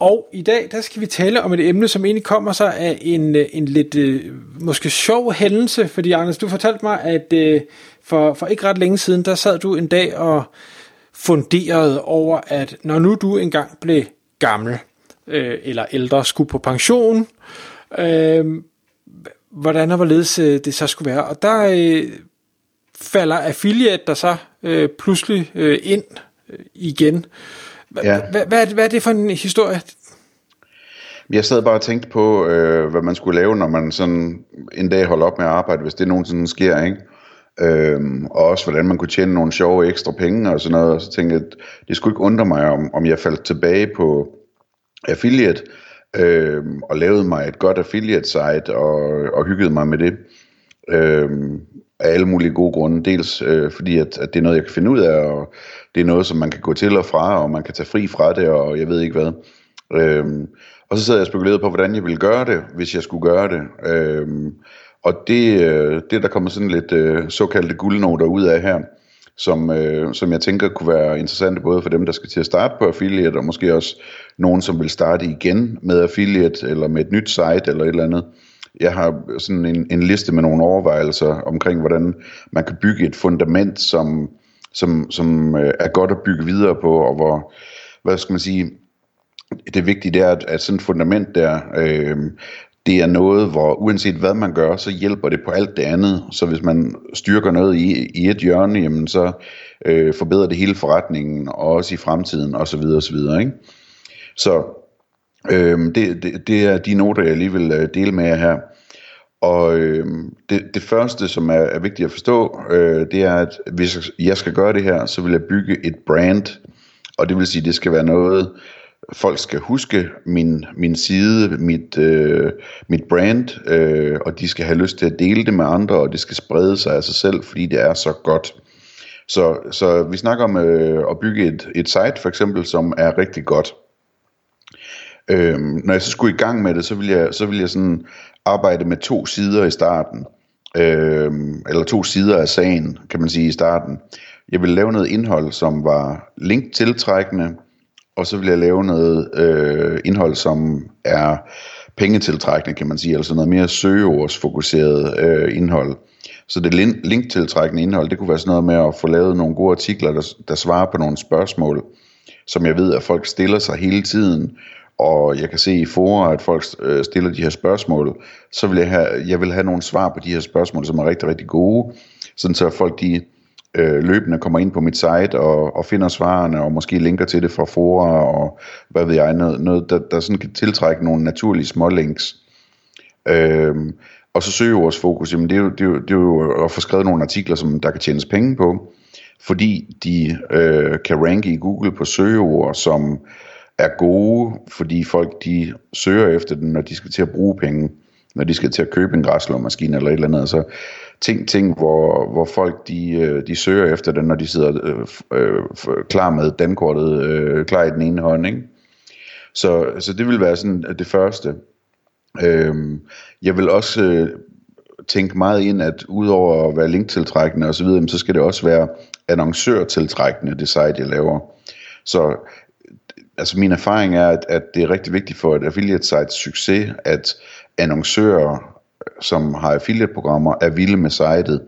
Og i dag, der skal vi tale om et emne, som egentlig kommer sig af en, øh, en lidt øh, måske sjov hændelse. Fordi Anders, du fortalte mig, at øh, for, for ikke ret længe siden, der sad du en dag og funderede over, at når nu du engang blev gammel, øh, eller ældre, skulle på pension, øh, hvordan og hvorledes øh, det så skulle være. Og der øh, falder affiliate der så øh, pludselig øh, ind øh, igen. Ja. Hvad, hvad, hvad er det for en historie? Jeg sad bare og tænkte på, øh, hvad man skulle lave, når man sådan en dag holder op med at arbejde, hvis det nogensinde sker, ikke? Øhm, og også hvordan man kunne tjene nogle sjove ekstra penge og sådan noget. Og så tænkte jeg, at det skulle ikke undre mig, om, om jeg faldt tilbage på affiliate, øhm, og lavede mig et godt affiliate site, og, og hyggede mig med det. Øhm, af alle mulige gode grunde. Dels øh, fordi, at, at det er noget, jeg kan finde ud af, og det er noget, som man kan gå til og fra, og man kan tage fri fra det, og jeg ved ikke hvad. Øhm, og så sad jeg og spekulerede på, hvordan jeg ville gøre det, hvis jeg skulle gøre det. Øhm, og det, øh, det der kommer sådan lidt øh, såkaldte guldnoter ud af her, som, øh, som jeg tænker kunne være interessante både for dem, der skal til at starte på affiliate, og måske også nogen, som vil starte igen med affiliate, eller med et nyt site, eller et eller andet. Jeg har sådan en, en liste med nogle overvejelser omkring, hvordan man kan bygge et fundament, som, som, som øh, er godt at bygge videre på, og hvor, hvad skal man sige, det vigtige det er, at, at sådan et fundament der, øh, det er noget, hvor uanset hvad man gør, så hjælper det på alt det andet. Så hvis man styrker noget i, i et hjørne, jamen så øh, forbedrer det hele forretningen, og også i fremtiden, osv. osv. Ikke? Så øh, det, det, det er de noter, jeg lige vil øh, dele med jer her. Og øh, det, det første, som er, er vigtigt at forstå, øh, det er, at hvis jeg skal gøre det her, så vil jeg bygge et brand. Og det vil sige, at det skal være noget, folk skal huske min, min side, mit, øh, mit brand, øh, og de skal have lyst til at dele det med andre, og det skal sprede sig af sig selv, fordi det er så godt. Så, så vi snakker om øh, at bygge et, et site for eksempel, som er rigtig godt. Øhm, når jeg så skulle i gang med det, så vil jeg, så vil jeg sådan arbejde med to sider i starten. Øhm, eller to sider af sagen, kan man sige i starten. Jeg vil lave noget indhold, som var link tiltrækkende, og så vil jeg lave noget øh, indhold, som er pengetiltrækkende, kan man sige, altså noget mere søgeordsfokuseret øh, indhold. Så det link- linktiltrækkende indhold, det kunne være sådan noget med at få lavet nogle gode artikler, der, der svarer på nogle spørgsmål, som jeg ved, at folk stiller sig hele tiden, og jeg kan se i forer, at folk øh, stiller de her spørgsmål, så vil jeg have, jeg vil have nogle svar på de her spørgsmål, som er rigtig, rigtig gode, sådan så folk de øh, løbende kommer ind på mit site og, og finder svarene, og måske linker til det fra fora, og hvad ved jeg, noget, noget der, der sådan kan tiltrække nogle naturlige små links. Øhm, og så søgeordsfokus, jamen det er, jo, det, er jo, det er jo at få skrevet nogle artikler, som der kan tjenes penge på, fordi de øh, kan ranke i Google på søgeord, som er gode, fordi folk de søger efter den, når de skal til at bruge penge, når de skal til at købe en græslåmaskine eller et eller andet. Så ting, ting hvor, hvor folk de, øh, de søger efter det, når de sidder øh, øh, klar med dankortet, øh, klar i den ene hånd. Ikke? Så, så det vil være sådan øh, det første. Øhm, jeg vil også øh, tænke meget ind, at udover at være linktiltrækkende osv., så, så skal det også være annoncørtiltrækkende, det site, jeg laver. Så altså min erfaring er, at, at det er rigtig vigtigt for et affiliate sites succes, at annoncører, som har affiliate-programmer, er vilde med sitet.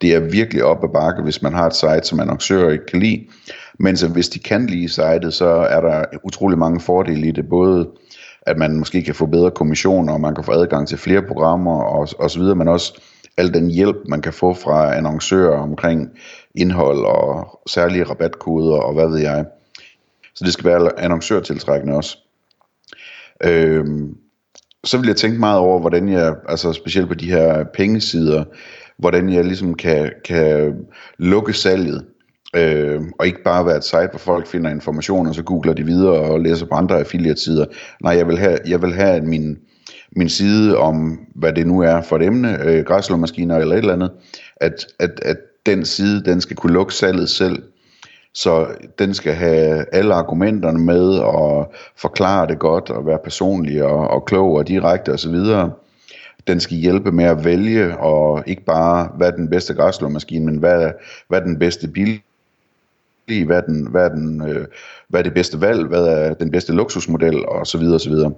Det er virkelig op ad bakke, hvis man har et site, som annoncører ikke kan lide. Men så hvis de kan lide sitet, så er der utrolig mange fordele i det. Både at man måske kan få bedre kommissioner, og man kan få adgang til flere programmer og, og så videre, men også al den hjælp, man kan få fra annoncører omkring indhold og særlige rabatkoder og hvad ved jeg. Så det skal være annoncørtiltrækkende også. Øhm, så vil jeg tænke meget over, hvordan jeg, altså specielt på de her pengesider, hvordan jeg ligesom kan, kan lukke salget. Øh, og ikke bare være et site, hvor folk finder information, og så googler de videre og læser på andre affiliatesider. Nej, jeg vil have, jeg vil have min, min side om, hvad det nu er for et emne, øh, græslåmaskiner eller et eller andet, at, at, at den side, den skal kunne lukke salget selv. Så den skal have alle argumenterne med og forklare det godt og være personlig og, og klog og direkte osv. Den skal hjælpe med at vælge og ikke bare, hvad er den bedste græslåmaskine, men hvad, hvad er den bedste bil, hvad er, den, hvad, er den, øh, hvad er det bedste valg, hvad er den bedste luksusmodel og så videre og så videre.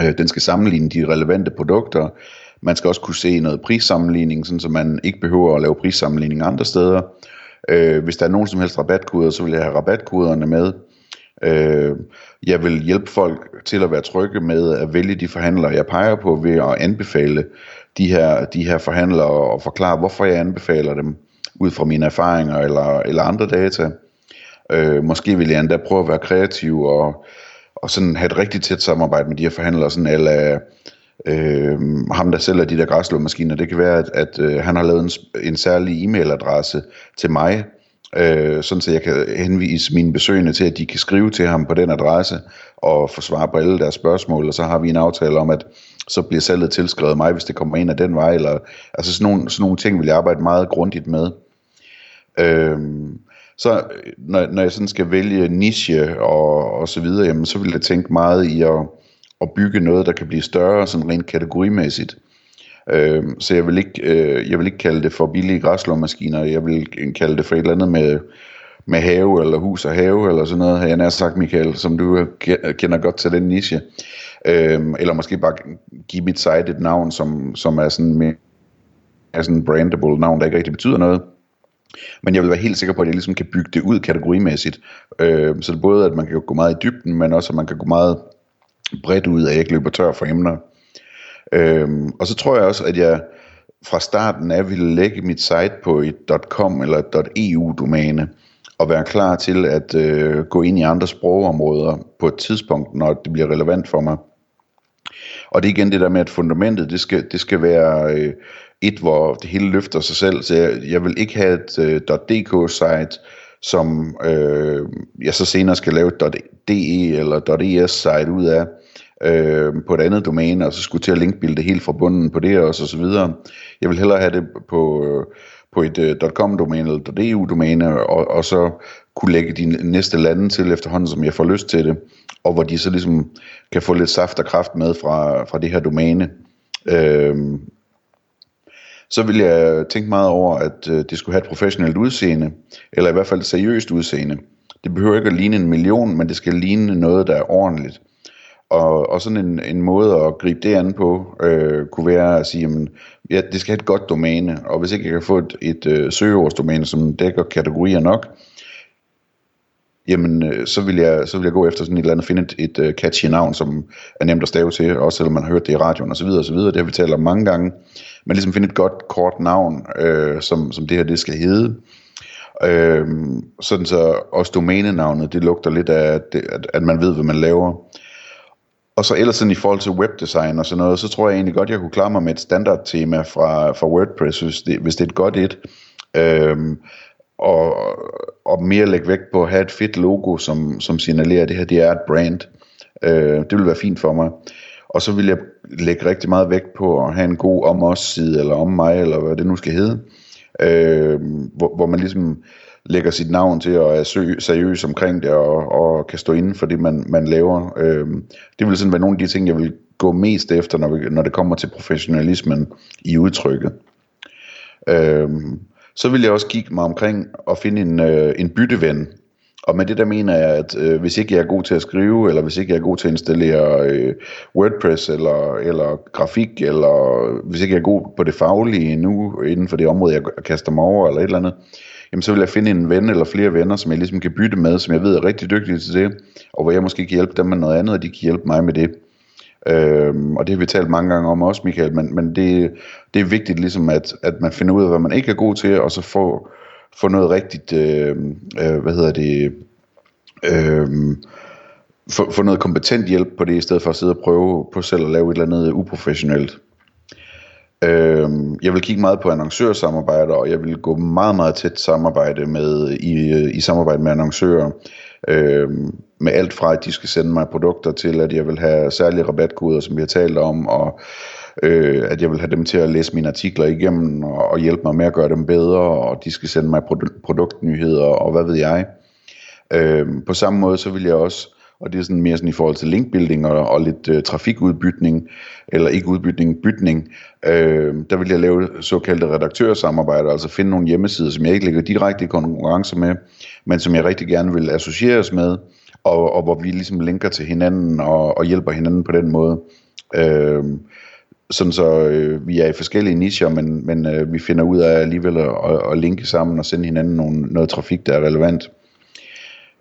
Øh, den skal sammenligne de relevante produkter. Man skal også kunne se noget prissammenligning, sådan så man ikke behøver at lave prissammenligning andre steder. Øh, hvis der er nogen som helst rabatkoder, så vil jeg have rabatkoderne med. Øh, jeg vil hjælpe folk til at være trygge med at vælge de forhandlere, jeg peger på ved at anbefale de her, de her forhandlere og forklare, hvorfor jeg anbefaler dem ud fra mine erfaringer eller, eller andre data. Øh, måske vil jeg endda prøve at være kreativ og, og sådan have et rigtig tæt samarbejde med de her forhandlere, sådan eller øh, ham der sælger de der græslåmaskiner. Det kan være, at, at øh, han har lavet en, en særlig e-mailadresse til mig, øh, sådan så jeg kan henvise mine besøgende til, at de kan skrive til ham på den adresse og få svar på alle deres spørgsmål, og så har vi en aftale om, at så bliver salget tilskrevet mig, hvis det kommer ind af den vej, eller altså sådan nogle, sådan nogle ting vil jeg arbejde meget grundigt med. Øhm, øh, så når, når jeg sådan skal vælge niche og, og så videre, jamen, så vil jeg tænke meget i at, at bygge noget, der kan blive større, sådan rent kategorimæssigt. Øh, så jeg vil, ikke, øh, jeg vil ikke kalde det for billige græslåmaskiner, jeg vil øh, kalde det for et eller andet med, med have, eller hus og have, eller sådan noget, har jeg nær sagt, Michael, som du kender godt til den niche. Øh, eller måske bare give mit site et navn, som, som er sådan mere er sådan en brandable navn, der ikke rigtig betyder noget. Men jeg vil være helt sikker på, at jeg ligesom kan bygge det ud kategorimæssigt. Øh, så det er både, at man kan gå meget i dybden, men også, at man kan gå meget bredt ud, at jeg ikke løber tør for emner. Øhm, og så tror jeg også, at jeg fra starten af ville lægge mit site på et .com eller et .eu-domæne, og være klar til at øh, gå ind i andre sprogområder på et tidspunkt, når det bliver relevant for mig. Og det er igen det der med, at fundamentet, det skal, det skal være øh, et, hvor det hele løfter sig selv. Så jeg, jeg vil ikke have et øh, .dk-site, som øh, jeg så senere skal lave et .de eller .es-site ud af øh, på et andet domæne, og så skulle til at linkbilde det helt fra bunden på det også, og så videre. Jeg vil hellere have det på, på et øh, uh, .com-domæne eller .eu-domæne, og, og så kunne lægge de næste lande til efterhånden, som jeg får lyst til det, og hvor de så ligesom kan få lidt saft og kraft med fra, fra det her domæne. Øh, så vil jeg tænke meget over, at øh, det skulle have et professionelt udseende, eller i hvert fald et seriøst udseende. Det behøver ikke at ligne en million, men det skal ligne noget, der er ordentligt. Og, og sådan en, en måde at gribe det an på, øh, kunne være at sige, jamen, ja, det skal have et godt domæne, og hvis ikke jeg kan få et, et øh, søgeordsdomæne, som dækker kategorier nok, jamen øh, så, vil jeg, så vil jeg gå efter sådan et eller andet, finde et, et øh, catchy navn, som er nemt at stave til, også selvom man har hørt det i radioen osv. osv. Det har vi talt om mange gange. Men ligesom finde et godt kort navn, øh, som, som det her det skal hedde. Øh, sådan så også domænenavnet, det lugter lidt af, at, at man ved, hvad man laver. Og så ellers sådan i forhold til webdesign og sådan noget, så tror jeg egentlig godt, jeg kunne klare mig med et standardtema fra, fra WordPress, hvis det, hvis det er et godt et. Øhm, og, og mere lægge vægt på at have et fedt logo, som, som signalerer, at det her det er et brand. Øh, det vil være fint for mig. Og så vil jeg lægge rigtig meget vægt på at have en god om os side, eller om mig, eller hvad det nu skal hedde. Øh, hvor, hvor man ligesom lægger sit navn til og er seriøs omkring det, og, og kan stå inden for det, man, man laver. Øh, det vil sådan være nogle af de ting, jeg vil gå mest efter, når, vi, når det kommer til professionalismen i udtrykket. Øh, så vil jeg også kigge mig omkring og finde en, øh, en bytteven. Og med det der mener jeg, at øh, hvis ikke jeg er god til at skrive, eller hvis ikke jeg er god til at installere øh, WordPress, eller, eller grafik, eller hvis ikke jeg er god på det faglige nu, inden for det område, jeg kaster mig over, eller et eller andet, jamen så vil jeg finde en ven eller flere venner, som jeg ligesom kan bytte med, som jeg ved er rigtig dygtige til det, og hvor jeg måske kan hjælpe dem med noget andet, og de kan hjælpe mig med det. Øhm, og det har vi talt mange gange om også, Michael, men, men det, det er vigtigt ligesom, at, at man finder ud af, hvad man ikke er god til, og så få, få noget rigtigt, øh, øh, hvad hedder det, øh, få, få noget kompetent hjælp på det, i stedet for at sidde og prøve på selv at lave et eller andet uprofessionelt. Øh, jeg vil kigge meget på annoncørsamarbejder, og jeg vil gå meget, meget tæt samarbejde med, i, øh, i samarbejde med annoncører. Øh, med alt fra, at de skal sende mig produkter til, at jeg vil have særlige rabatkoder, som vi har talt om, og øh, at jeg vil have dem til at læse mine artikler igennem og, og hjælpe mig med at gøre dem bedre, og de skal sende mig produ- produktnyheder og hvad ved jeg. Øh, på samme måde så vil jeg også, og det er sådan mere sådan i forhold til linkbuilding og, og lidt øh, trafikudbytning, eller ikke udbytning, bytning, øh, der vil jeg lave såkaldte redaktørsamarbejder, altså finde nogle hjemmesider, som jeg ikke ligger direkte i konkurrence med, men som jeg rigtig gerne vil associeres med, og, og hvor vi ligesom linker til hinanden og, og hjælper hinanden på den måde. Øh, sådan så øh, vi er i forskellige nicher, men, men øh, vi finder ud af alligevel at, at, at linke sammen og sende hinanden nogle, noget trafik, der er relevant.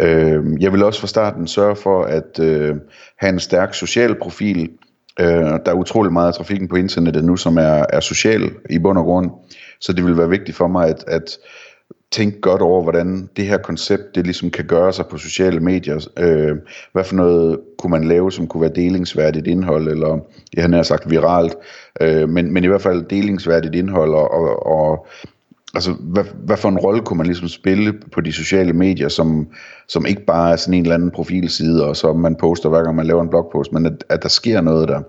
Øh, jeg vil også fra starten sørge for at øh, have en stærk social profil. Øh, der er utrolig meget af trafikken på internettet nu, som er, er social i bund og grund. Så det vil være vigtigt for mig at, at tænke godt over, hvordan det her koncept, det ligesom kan gøre sig på sociale medier. Øh, hvad for noget kunne man lave, som kunne være delingsværdigt indhold, eller jeg har sagt viralt, øh, men, men i hvert fald delingsværdigt indhold, og, og, og altså, hvad, hvad for en rolle kunne man ligesom spille på de sociale medier, som, som ikke bare er sådan en eller anden profilside, og så man poster hver gang man laver en blogpost, men at, at der sker noget der.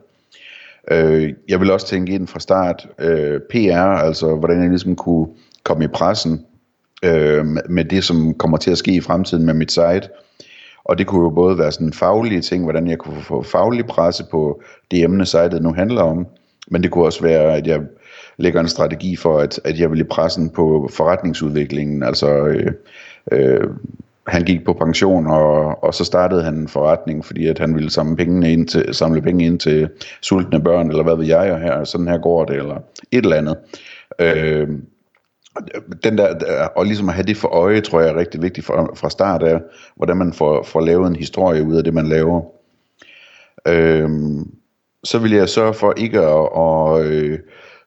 Øh, jeg vil også tænke ind fra start, øh, PR, altså hvordan jeg ligesom kunne komme i pressen, øh, med det, som kommer til at ske i fremtiden med mit site. Og det kunne jo både være sådan faglige ting, hvordan jeg kunne få faglig presse på det emne, sitet nu handler om, men det kunne også være, at jeg lægger en strategi for, at, at jeg vil i pressen på forretningsudviklingen, altså øh, øh, han gik på pension, og, og så startede han en forretning, fordi at han ville samle, pengene ind til, samle penge ind til sultne børn, eller hvad ved jeg, og her, sådan her går det, eller et eller andet. Øh, den der, og ligesom at have det for øje, tror jeg er rigtig vigtigt fra, fra start af, hvordan man får, får lavet en historie ud af det, man laver. Øhm, så vil jeg sørge for ikke at, at øh,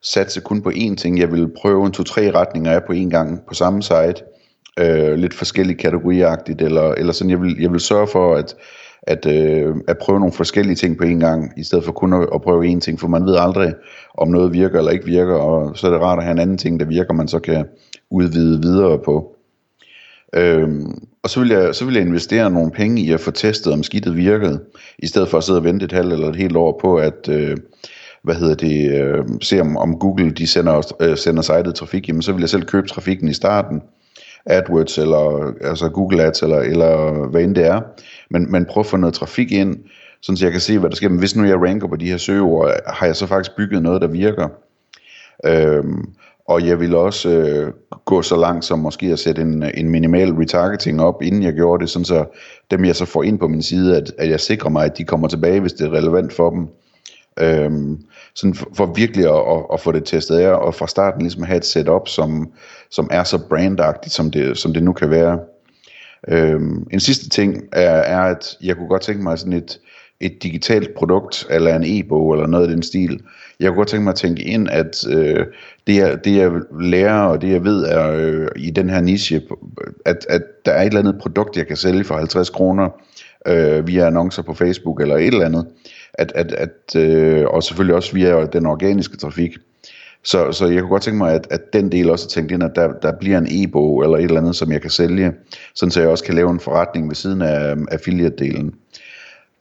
satse kun på én ting. Jeg vil prøve en to-tre retninger af på én gang på samme site. Øh, lidt forskellige kategoriagtigt, eller, eller sådan. Jeg vil, jeg vil sørge for, at at, øh, at prøve nogle forskellige ting på en gang, i stedet for kun at, at prøve én ting, for man ved aldrig, om noget virker eller ikke virker, og så er det rart at have en anden ting, der virker, man så kan udvide videre på. Øhm, og så vil, jeg, så vil jeg investere nogle penge i at få testet, om skidtet virkede, i stedet for at sidde og vente et halvt eller et helt år på, at øh, hvad hedder det, øh, se om, om Google de sender, øh, sender sitet trafik, jamen så vil jeg selv købe trafikken i starten, AdWords eller altså Google Ads eller, eller hvad end det er, men, men prøv at få noget trafik ind, sådan så jeg kan se, hvad der sker. Men hvis nu jeg ranker på de her søgeord, har jeg så faktisk bygget noget, der virker. Øhm, og jeg vil også øh, gå så langt som måske at sætte en, en minimal retargeting op, inden jeg gjorde det, sådan så dem jeg så får ind på min side, at, at jeg sikrer mig, at de kommer tilbage, hvis det er relevant for dem. Øhm, sådan for, for virkelig at, at, at få det testet af, og fra starten ligesom have et setup, som, som er så brandagtigt, som det, som det nu kan være. Øhm, en sidste ting er, er, at jeg kunne godt tænke mig sådan et, et digitalt produkt, eller en e-bog, eller noget i den stil. Jeg kunne godt tænke mig at tænke ind, at øh, det, jeg, det jeg lærer, og det jeg ved er øh, i den her niche, at, at der er et eller andet produkt, jeg kan sælge for 50 kroner øh, via annoncer på Facebook, eller et eller andet. At, at, at, øh, og selvfølgelig også via den organiske trafik. Så, så jeg kunne godt tænke mig, at, at den del også er tænkt ind, at der, der bliver en e-bog eller et eller andet, som jeg kan sælge, sådan så jeg også kan lave en forretning ved siden af affiliate-delen.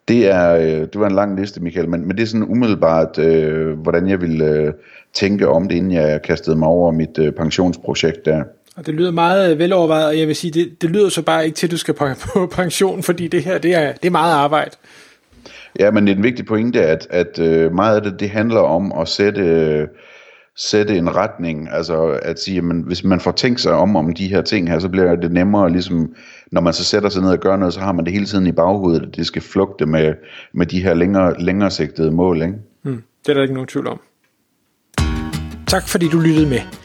Det, er, øh, det var en lang liste, Michael, men, men det er sådan umiddelbart, øh, hvordan jeg ville øh, tænke om det, inden jeg kastede mig over mit øh, pensionsprojekt der. Og det lyder meget øh, velovervejet, og jeg vil sige, det, det lyder så bare ikke til, at du skal på, på pension, fordi det her, det er, det er meget arbejde. Ja, men en vigtig pointe, er, at, at øh, meget af det, det handler om at sætte... Øh, sætte en retning, altså at sige, men hvis man får tænkt sig om om de her ting her, så bliver det nemmere, ligesom når man så sætter sig ned og gør noget, så har man det hele tiden i baghovedet, at det skal flugte med, med de her længere, længere sigtede mål, ikke? Hmm, det er der ikke nogen tvivl om. Tak fordi du lyttede med.